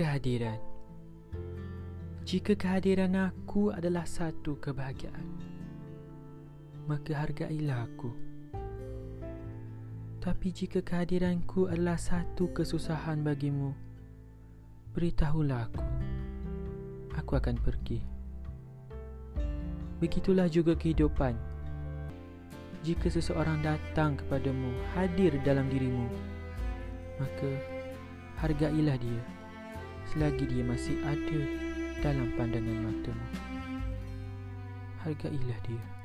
Kehadiran. Jika kehadiran aku adalah satu kebahagiaan Maka hargailah aku. Tapi jika kehadiranku adalah satu kesusahan bagimu Beritahulah aku. Aku akan pergi. Begitulah juga kehidupan. Jika seseorang datang kepadamu Hadir dalam dirimu Maka Hargailah dia Selagi dia masih ada Dalam pandangan matamu. Hargailah dia